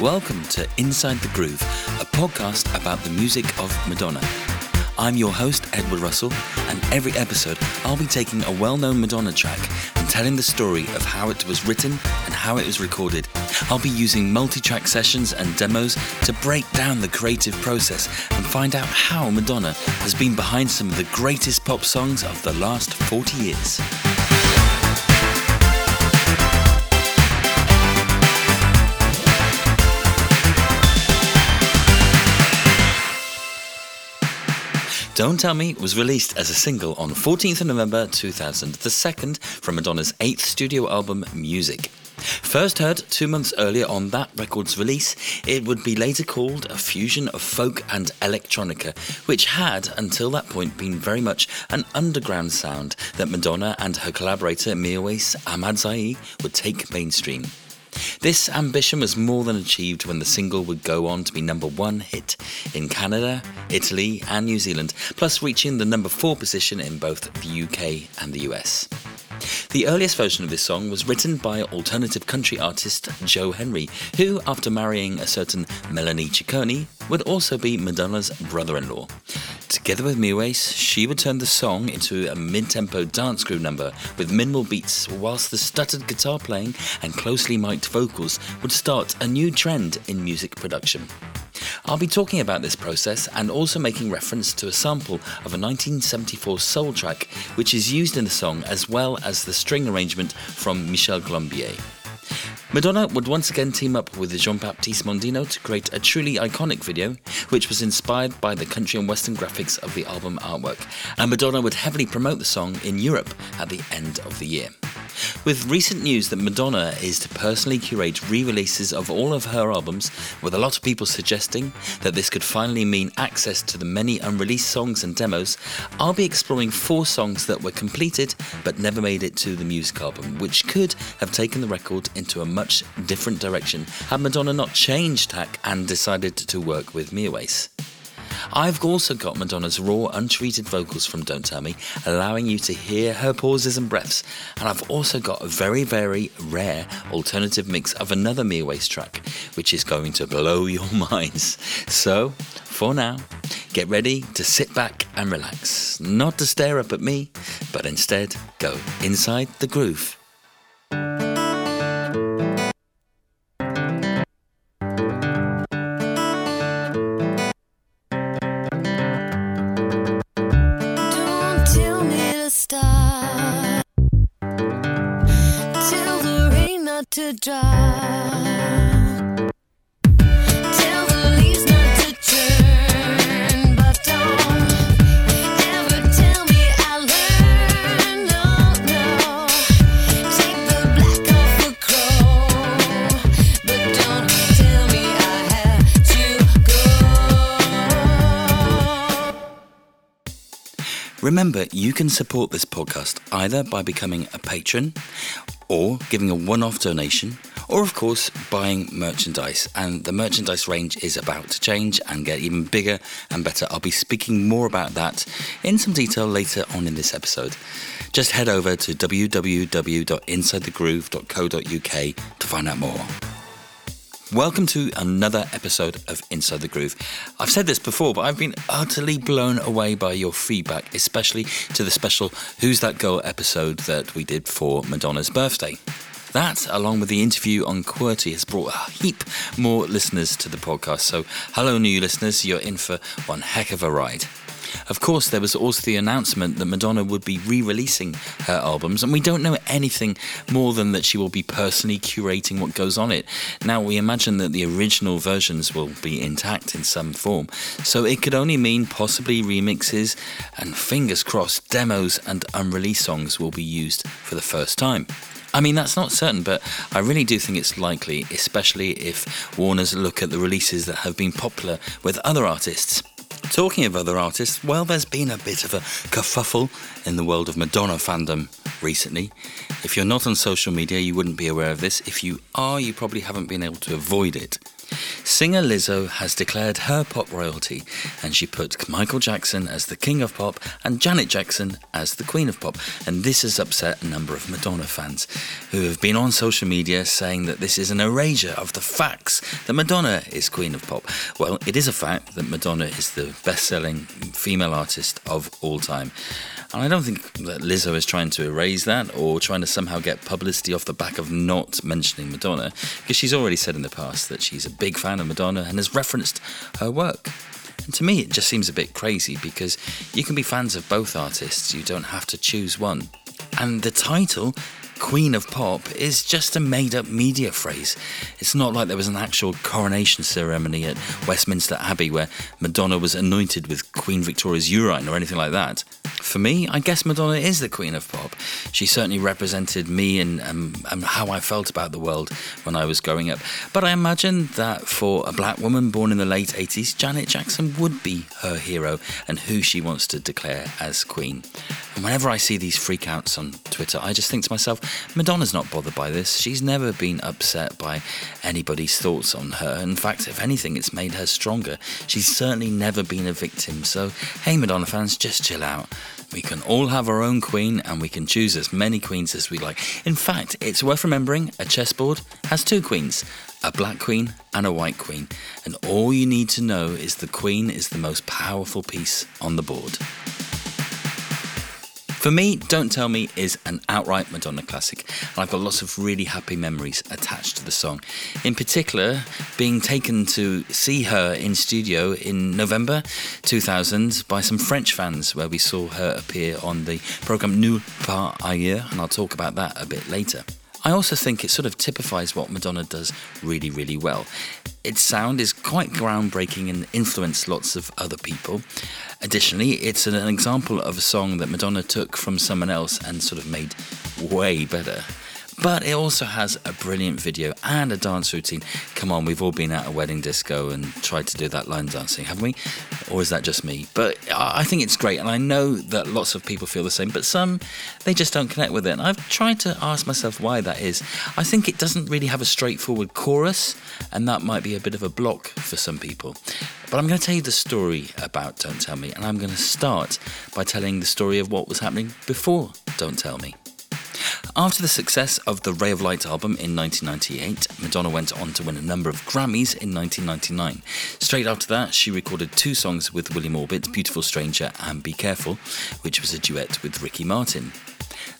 Welcome to Inside the Groove, a podcast about the music of Madonna. I'm your host, Edward Russell, and every episode I'll be taking a well known Madonna track and telling the story of how it was written and how it was recorded. I'll be using multi track sessions and demos to break down the creative process and find out how Madonna has been behind some of the greatest pop songs of the last 40 years. Don't Tell Me was released as a single on 14th of November 2000, the second from Madonna's eighth studio album, Music. First heard two months earlier on that record's release, it would be later called a fusion of folk and electronica, which had, until that point, been very much an underground sound that Madonna and her collaborator Mirwais Ahmadzai would take mainstream. This ambition was more than achieved when the single would go on to be number one hit in Canada, Italy, and New Zealand, plus reaching the number four position in both the UK and the US. The earliest version of this song was written by alternative country artist Joe Henry, who, after marrying a certain Melanie Ciccone, would also be Madonna's brother in law. Together with Mirwais, she would turn the song into a mid tempo dance groove number with minimal beats, whilst the stuttered guitar playing and closely mic'd vocals would start a new trend in music production. I'll be talking about this process and also making reference to a sample of a 1974 soul track which is used in the song as well as the string arrangement from Michel Colombier. Madonna would once again team up with Jean Baptiste Mondino to create a truly iconic video, which was inspired by the country and western graphics of the album artwork, and Madonna would heavily promote the song in Europe at the end of the year. With recent news that Madonna is to personally curate re releases of all of her albums, with a lot of people suggesting that this could finally mean access to the many unreleased songs and demos, I'll be exploring four songs that were completed but never made it to the music album, which could have taken the record into a much different direction had Madonna not changed tack and decided to work with Mirwais. I've also got Madonna's raw, untreated vocals from Don't Tell Me, allowing you to hear her pauses and breaths. And I've also got a very, very rare alternative mix of another Mirwais track, which is going to blow your minds. So, for now, get ready to sit back and relax. Not to stare up at me, but instead go inside the groove. Remember, you can support this podcast either by becoming a patron or giving a one off donation, or of course, buying merchandise. And the merchandise range is about to change and get even bigger and better. I'll be speaking more about that in some detail later on in this episode. Just head over to www.insidethegroove.co.uk to find out more. Welcome to another episode of Inside the Groove. I've said this before, but I've been utterly blown away by your feedback, especially to the special Who's That Girl episode that we did for Madonna's birthday. That, along with the interview on QWERTY, has brought a heap more listeners to the podcast. So, hello, new listeners, you're in for one heck of a ride. Of course, there was also the announcement that Madonna would be re releasing her albums, and we don't know anything more than that she will be personally curating what goes on it. Now, we imagine that the original versions will be intact in some form, so it could only mean possibly remixes, and fingers crossed, demos and unreleased songs will be used for the first time. I mean, that's not certain, but I really do think it's likely, especially if Warner's look at the releases that have been popular with other artists. Talking of other artists, well, there's been a bit of a kerfuffle in the world of Madonna fandom recently. If you're not on social media, you wouldn't be aware of this. If you are, you probably haven't been able to avoid it. Singer Lizzo has declared her pop royalty, and she put Michael Jackson as the king of pop and Janet Jackson as the queen of pop. And this has upset a number of Madonna fans who have been on social media saying that this is an erasure of the facts that Madonna is queen of pop. Well, it is a fact that Madonna is the best selling female artist of all time. And I don't think that Lizzo is trying to erase that or trying to somehow get publicity off the back of not mentioning Madonna, because she's already said in the past that she's a big fan of Madonna and has referenced her work. And to me, it just seems a bit crazy because you can be fans of both artists, you don't have to choose one. And the title Queen of Pop is just a made up media phrase. It's not like there was an actual coronation ceremony at Westminster Abbey where Madonna was anointed with Queen Victoria's urine or anything like that. For me, I guess Madonna is the Queen of Pop. She certainly represented me and, um, and how I felt about the world when I was growing up. But I imagine that for a black woman born in the late 80s, Janet Jackson would be her hero and who she wants to declare as Queen. And whenever I see these freakouts on Twitter, I just think to myself, Madonna's not bothered by this. She's never been upset by anybody's thoughts on her. In fact, if anything, it's made her stronger. She's certainly never been a victim. So, hey, Madonna fans, just chill out. We can all have our own queen and we can choose as many queens as we like. In fact, it's worth remembering a chessboard has two queens a black queen and a white queen. And all you need to know is the queen is the most powerful piece on the board. For me, Don't Tell Me is an outright Madonna classic, and I've got lots of really happy memories attached to the song. In particular, being taken to see her in studio in November 2000 by some French fans, where we saw her appear on the program Nulle part ailleurs, and I'll talk about that a bit later. I also think it sort of typifies what Madonna does really, really well. Its sound is quite groundbreaking and influenced lots of other people. Additionally, it's an example of a song that Madonna took from someone else and sort of made way better. But it also has a brilliant video and a dance routine. Come on, we've all been at a wedding disco and tried to do that line dancing, haven't we? Or is that just me? But I think it's great, and I know that lots of people feel the same, but some, they just don't connect with it. And I've tried to ask myself why that is. I think it doesn't really have a straightforward chorus, and that might be a bit of a block for some people. But I'm going to tell you the story about Don't Tell Me, and I'm going to start by telling the story of what was happening before Don't Tell Me. After the success of the Ray of Light album in 1998, Madonna went on to win a number of Grammys in 1999. Straight after that, she recorded two songs with William Orbit, Beautiful Stranger and Be Careful, which was a duet with Ricky Martin.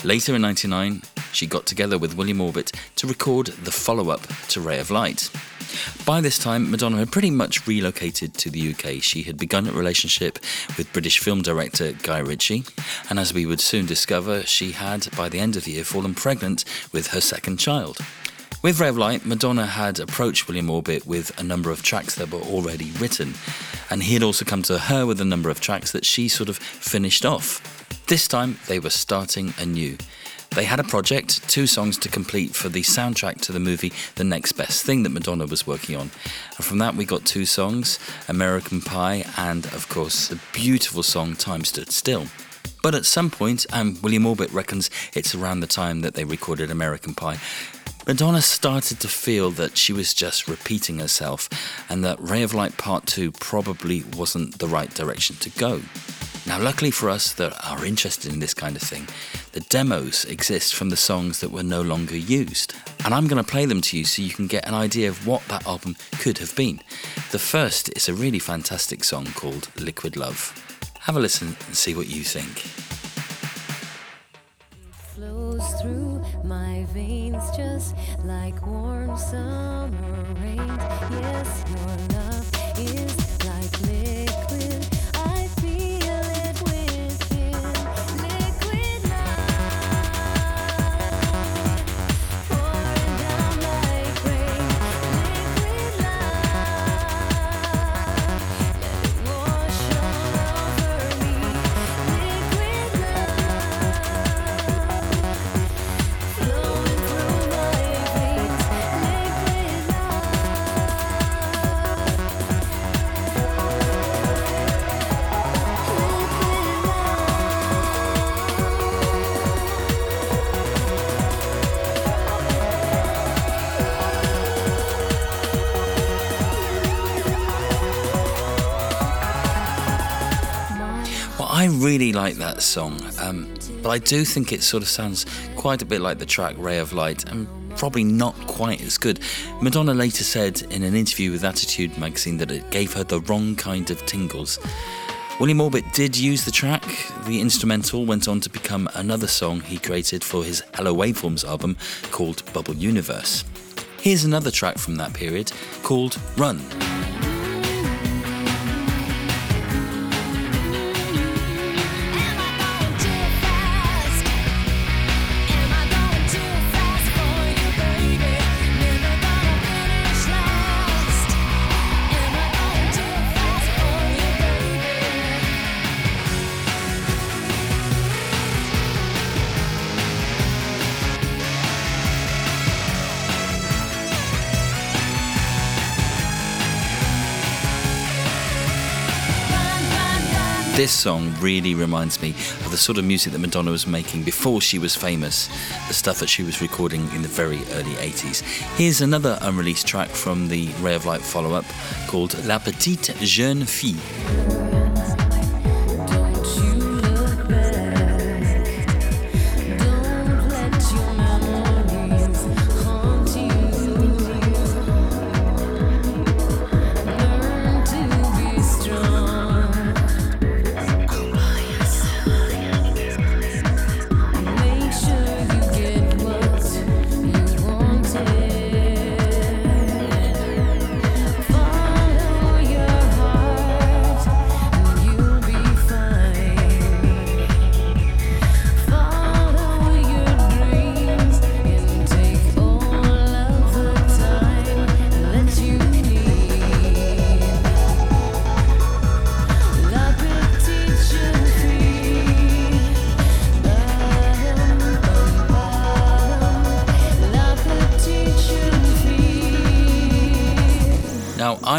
Later in 99, she got together with William Orbit to record the follow up to Ray of Light. By this time, Madonna had pretty much relocated to the UK. She had begun a relationship with British film director Guy Ritchie, and as we would soon discover, she had, by the end of the year, fallen pregnant with her second child. With of Light, Madonna had approached William Orbit with a number of tracks that were already written, and he had also come to her with a number of tracks that she sort of finished off. This time, they were starting anew. They had a project, two songs to complete for the soundtrack to the movie The Next Best Thing that Madonna was working on. And from that, we got two songs American Pie and, of course, the beautiful song Time Stood Still. But at some point, and William Orbit reckons it's around the time that they recorded American Pie, Madonna started to feel that she was just repeating herself and that Ray of Light Part 2 probably wasn't the right direction to go. Now, luckily for us that are interested in this kind of thing, the demos exist from the songs that were no longer used. And I'm going to play them to you so you can get an idea of what that album could have been. The first is a really fantastic song called Liquid Love. Have a listen and see what you think. flows through my veins just like warm summer rain. Yes, your like that song, um, but I do think it sort of sounds quite a bit like the track Ray of Light and probably not quite as good. Madonna later said in an interview with Attitude magazine that it gave her the wrong kind of tingles. William Orbit did use the track. The instrumental went on to become another song he created for his Hello Waveforms album called Bubble Universe. Here's another track from that period called Run. This song really reminds me of the sort of music that Madonna was making before she was famous, the stuff that she was recording in the very early 80s. Here's another unreleased track from the Ray of Light follow up called La Petite Jeune Fille.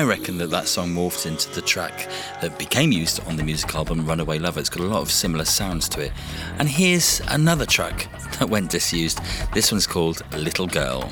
Reckon that that song morphed into the track that became used on the music album Runaway Lover. It's got a lot of similar sounds to it. And here's another track that went disused. This one's called Little Girl.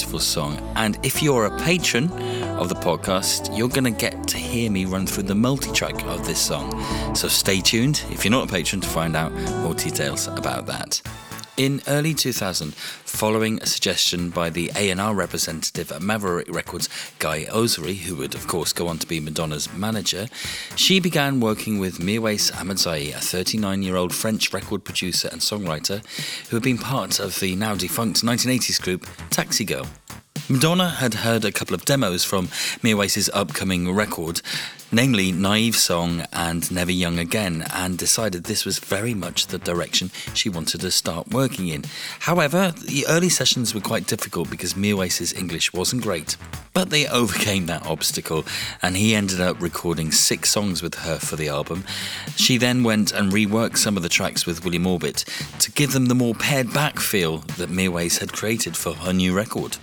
Beautiful song. And if you're a patron of the podcast, you're going to get to hear me run through the multi track of this song. So stay tuned if you're not a patron to find out more details about that. In early 2000, following a suggestion by the A&R representative at Maverick Records, Guy Oseary, who would of course go on to be Madonna's manager, she began working with Mirwais Ahmadzai, a 39-year-old French record producer and songwriter who had been part of the now defunct 1980s group Taxi Girl. Madonna had heard a couple of demos from Mirwais's upcoming record, namely Naive Song and Never Young Again, and decided this was very much the direction she wanted to start working in. However, the early sessions were quite difficult because Mirwais's English wasn't great. But they overcame that obstacle, and he ended up recording six songs with her for the album. She then went and reworked some of the tracks with William Orbit to give them the more pared back feel that Mirwais had created for her new record.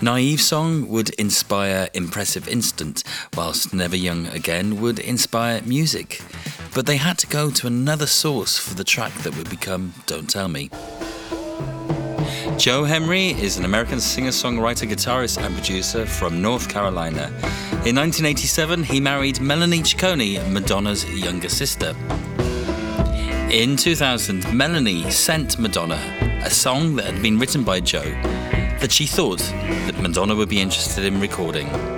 Naive Song would inspire Impressive Instant, whilst Never Young Again would inspire music. But they had to go to another source for the track that would become Don't Tell Me. Joe Henry is an American singer songwriter, guitarist, and producer from North Carolina. In 1987, he married Melanie Ciccone, Madonna's younger sister. In 2000, Melanie sent Madonna a song that had been written by Joe that she thought that Madonna would be interested in recording.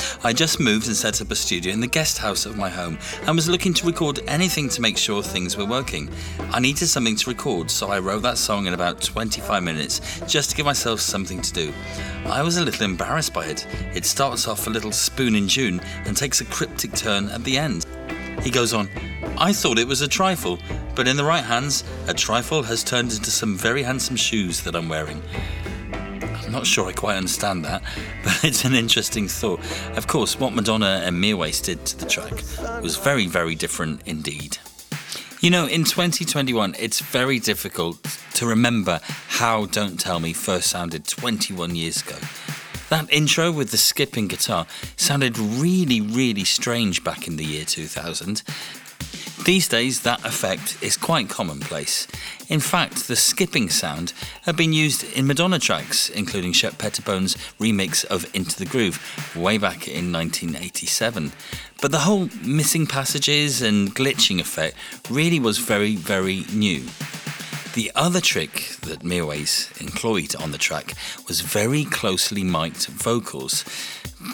I just moved and set up a studio in the guest house of my home and was looking to record anything to make sure things were working. I needed something to record, so I wrote that song in about 25 minutes just to give myself something to do. I was a little embarrassed by it. It starts off a little spoon in June and takes a cryptic turn at the end. He goes on, I thought it was a trifle, but in the right hands, a trifle has turned into some very handsome shoes that I'm wearing. I'm not sure I quite understand that, but it's an interesting thought. Of course, what Madonna and Mirwais did to the track was very, very different indeed. You know, in 2021, it's very difficult to remember how Don't Tell Me first sounded 21 years ago. That intro with the skipping guitar sounded really, really strange back in the year 2000. These days, that effect is quite commonplace. In fact, the skipping sound had been used in Madonna tracks, including Shep Pettibone's remix of Into the Groove way back in 1987. But the whole missing passages and glitching effect really was very, very new. The other trick that Mirwais employed on the track was very closely mic'd vocals.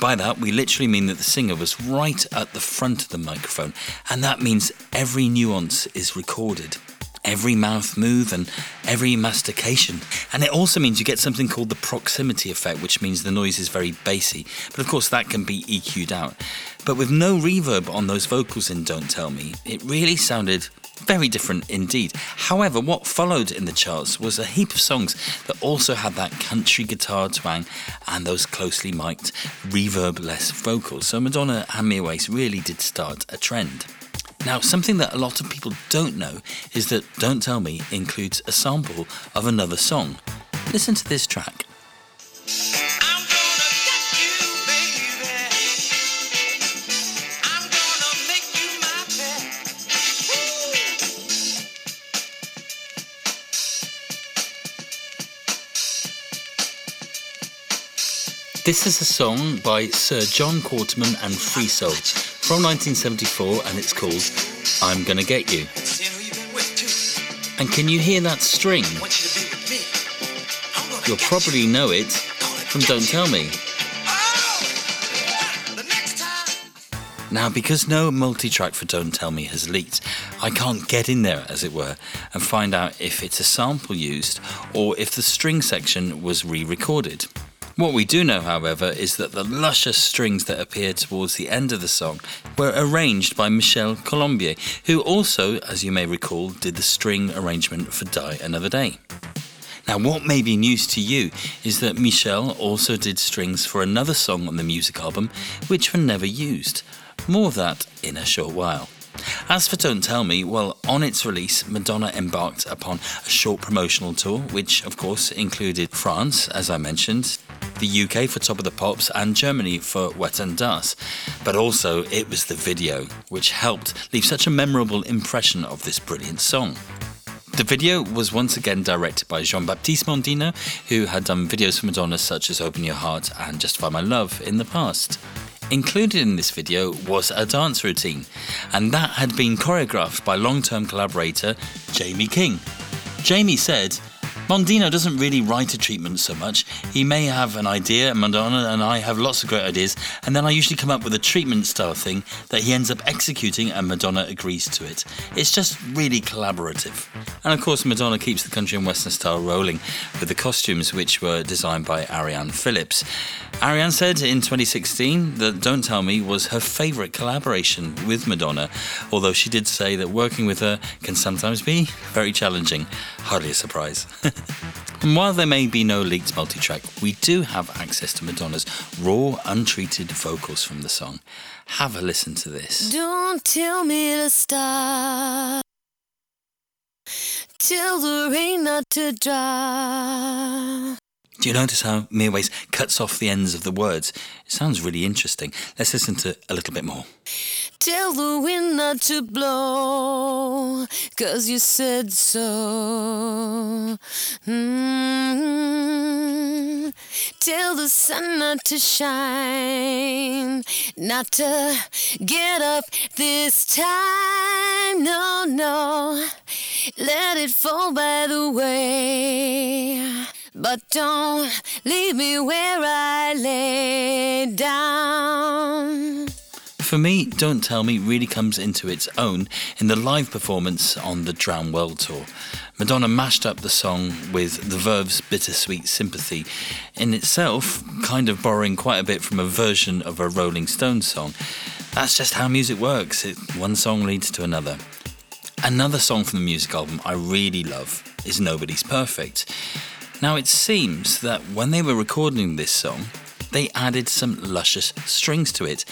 By that, we literally mean that the singer was right at the front of the microphone, and that means every nuance is recorded. Every mouth move and every mastication. And it also means you get something called the proximity effect, which means the noise is very bassy. But of course, that can be EQ'd out. But with no reverb on those vocals in Don't Tell Me, it really sounded very different indeed. However, what followed in the charts was a heap of songs that also had that country guitar twang and those closely mic'd, reverb less vocals. So Madonna and Mirwais really did start a trend. Now, something that a lot of people don't know is that Don't Tell Me includes a sample of another song. Listen to this track. This is a song by Sir Joe Quarterman and Free Soul from 1974 and it's called I'm Gonna Get You. And can you hear that string? You'll probably know it from Don't Tell Me. Now, because no multi track for Don't Tell Me has leaked, I can't get in there, as it were, and find out if it's a sample used or if the string section was re recorded. What we do know, however, is that the luscious strings that appear towards the end of the song were arranged by Michel Colombier, who also, as you may recall, did the string arrangement for Die Another Day. Now, what may be news to you is that Michel also did strings for another song on the music album, which were never used. More of that in a short while. As for Don't Tell Me, well, on its release, Madonna embarked upon a short promotional tour, which of course included France, as I mentioned, the UK for Top of the Pops, and Germany for Wet and Das. But also, it was the video which helped leave such a memorable impression of this brilliant song. The video was once again directed by Jean Baptiste Mondino, who had done videos for Madonna such as Open Your Heart and Justify My Love in the past. Included in this video was a dance routine, and that had been choreographed by long term collaborator Jamie King. Jamie said, Mondino doesn't really write a treatment so much. He may have an idea, and Madonna and I have lots of great ideas, and then I usually come up with a treatment style thing that he ends up executing, and Madonna agrees to it. It's just really collaborative. And of course, Madonna keeps the country and western style rolling with the costumes, which were designed by Arianne Phillips. Arianne said in 2016 that Don't Tell Me was her favourite collaboration with Madonna, although she did say that working with her can sometimes be very challenging. Hardly a surprise. and while there may be no leaked multi-track, we do have access to Madonna's raw, untreated vocals from the song. Have a listen to this. Don't tell me to stop. Tell the rain not to drop. Do you notice how Mirwais cuts off the ends of the words? It sounds really interesting. Let's listen to a little bit more. Tell the wind not to blow, cause you said so. Mm. Tell the sun not to shine, not to get up this time. No, no, let it fall by the way. But don't leave me where I lay down. For me, Don't Tell Me really comes into its own in the live performance on the Drowned World Tour. Madonna mashed up the song with the Verve's Bittersweet Symphony, in itself kind of borrowing quite a bit from a version of a Rolling Stones song. That's just how music works, it, one song leads to another. Another song from the music album I really love is Nobody's Perfect. Now, it seems that when they were recording this song, they added some luscious strings to it,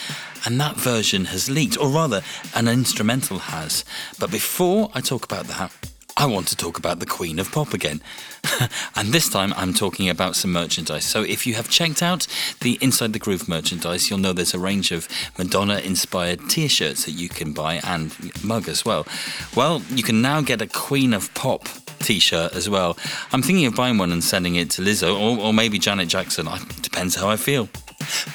and that version has leaked, or rather, an instrumental has. But before I talk about that, I want to talk about the Queen of Pop again. and this time I'm talking about some merchandise. So if you have checked out the Inside the Groove merchandise, you'll know there's a range of Madonna inspired t shirts that you can buy and mug as well. Well, you can now get a Queen of Pop t shirt as well. I'm thinking of buying one and sending it to Lizzo or, or maybe Janet Jackson. It depends how I feel.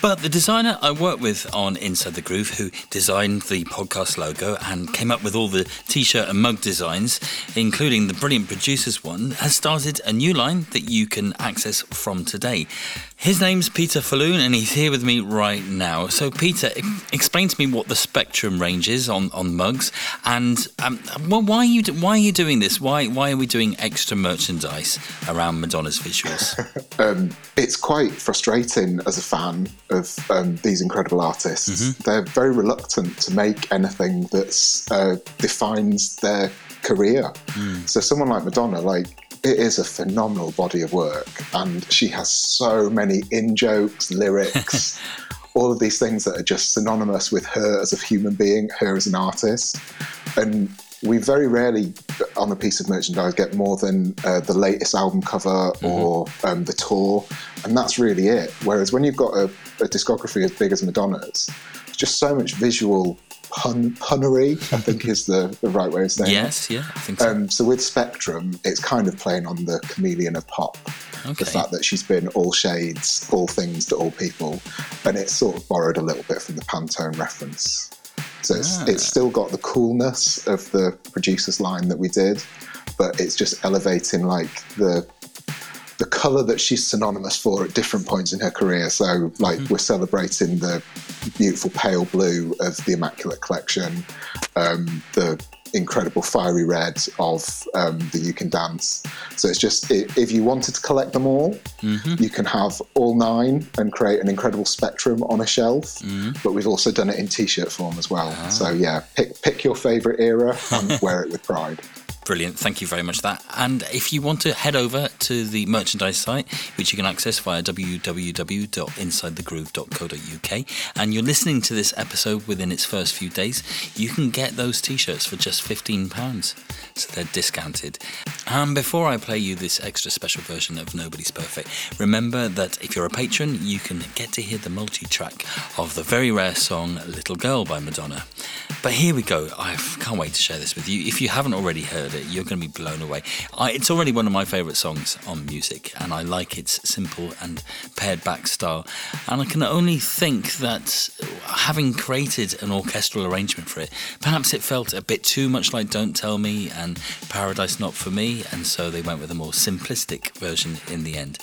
But the designer I work with on Inside the Groove, who designed the podcast logo and came up with all the t shirt and mug designs, including the brilliant producers one, has started a new line that you can access from today. His name's Peter Falloon, and he's here with me right now. So, Peter, explain to me what the Spectrum range is on, on mugs, and um, well, why are you why are you doing this? Why why are we doing extra merchandise around Madonna's visuals? um, it's quite frustrating as a fan of um, these incredible artists. Mm-hmm. They're very reluctant to make anything that uh, defines their career. Mm. So, someone like Madonna, like it is a phenomenal body of work, and she has so many in jokes, lyrics, all of these things that are just synonymous with her as a human being, her as an artist. And we very rarely on a piece of merchandise get more than uh, the latest album cover mm-hmm. or um, the tour, and that's really it. Whereas when you've got a, a discography as big as Madonna's, it's just so much visual pun punnery, I think is the, the right way of saying yes, it. Yes, yeah, I think so. Um, so with Spectrum, it's kind of playing on the chameleon of pop. Okay. The fact that she's been all shades, all things to all people, and it's sort of borrowed a little bit from the Pantone reference. So it's, ah. it's still got the coolness of the producer's line that we did, but it's just elevating like the the color that she's synonymous for at different points in her career. So, like, mm-hmm. we're celebrating the beautiful pale blue of the Immaculate Collection, um, the incredible fiery red of um, the You Can Dance. So it's just if you wanted to collect them all, mm-hmm. you can have all nine and create an incredible spectrum on a shelf. Mm-hmm. But we've also done it in T-shirt form as well. Ah. So yeah, pick pick your favorite era and wear it with pride. Brilliant. Thank you very much for that. And if you want to head over to the merchandise site, which you can access via www.insidethegroove.co.uk, and you're listening to this episode within its first few days, you can get those t shirts for just £15. So they're discounted. And before I play you this extra special version of Nobody's Perfect, remember that if you're a patron, you can get to hear the multi track of the very rare song Little Girl by Madonna. But here we go. I can't wait to share this with you. If you haven't already heard it, you're going to be blown away. I, it's already one of my favourite songs on music, and I like its simple and pared back style. And I can only think that having created an orchestral arrangement for it, perhaps it felt a bit too much like Don't Tell Me and Paradise Not For Me, and so they went with a more simplistic version in the end.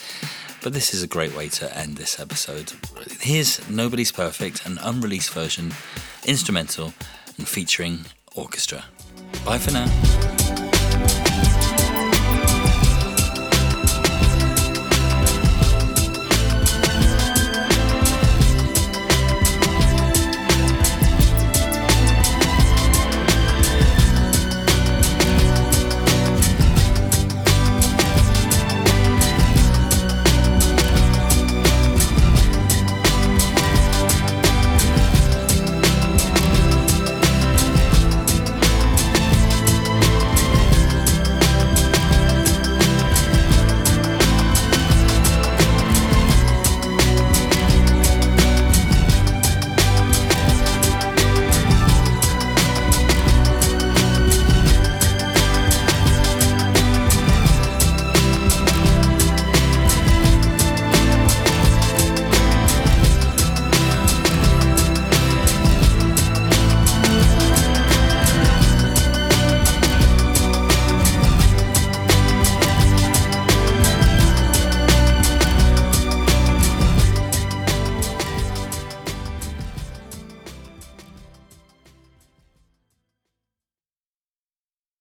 But this is a great way to end this episode. Here's Nobody's Perfect, an unreleased version, instrumental and featuring orchestra. Bye for now.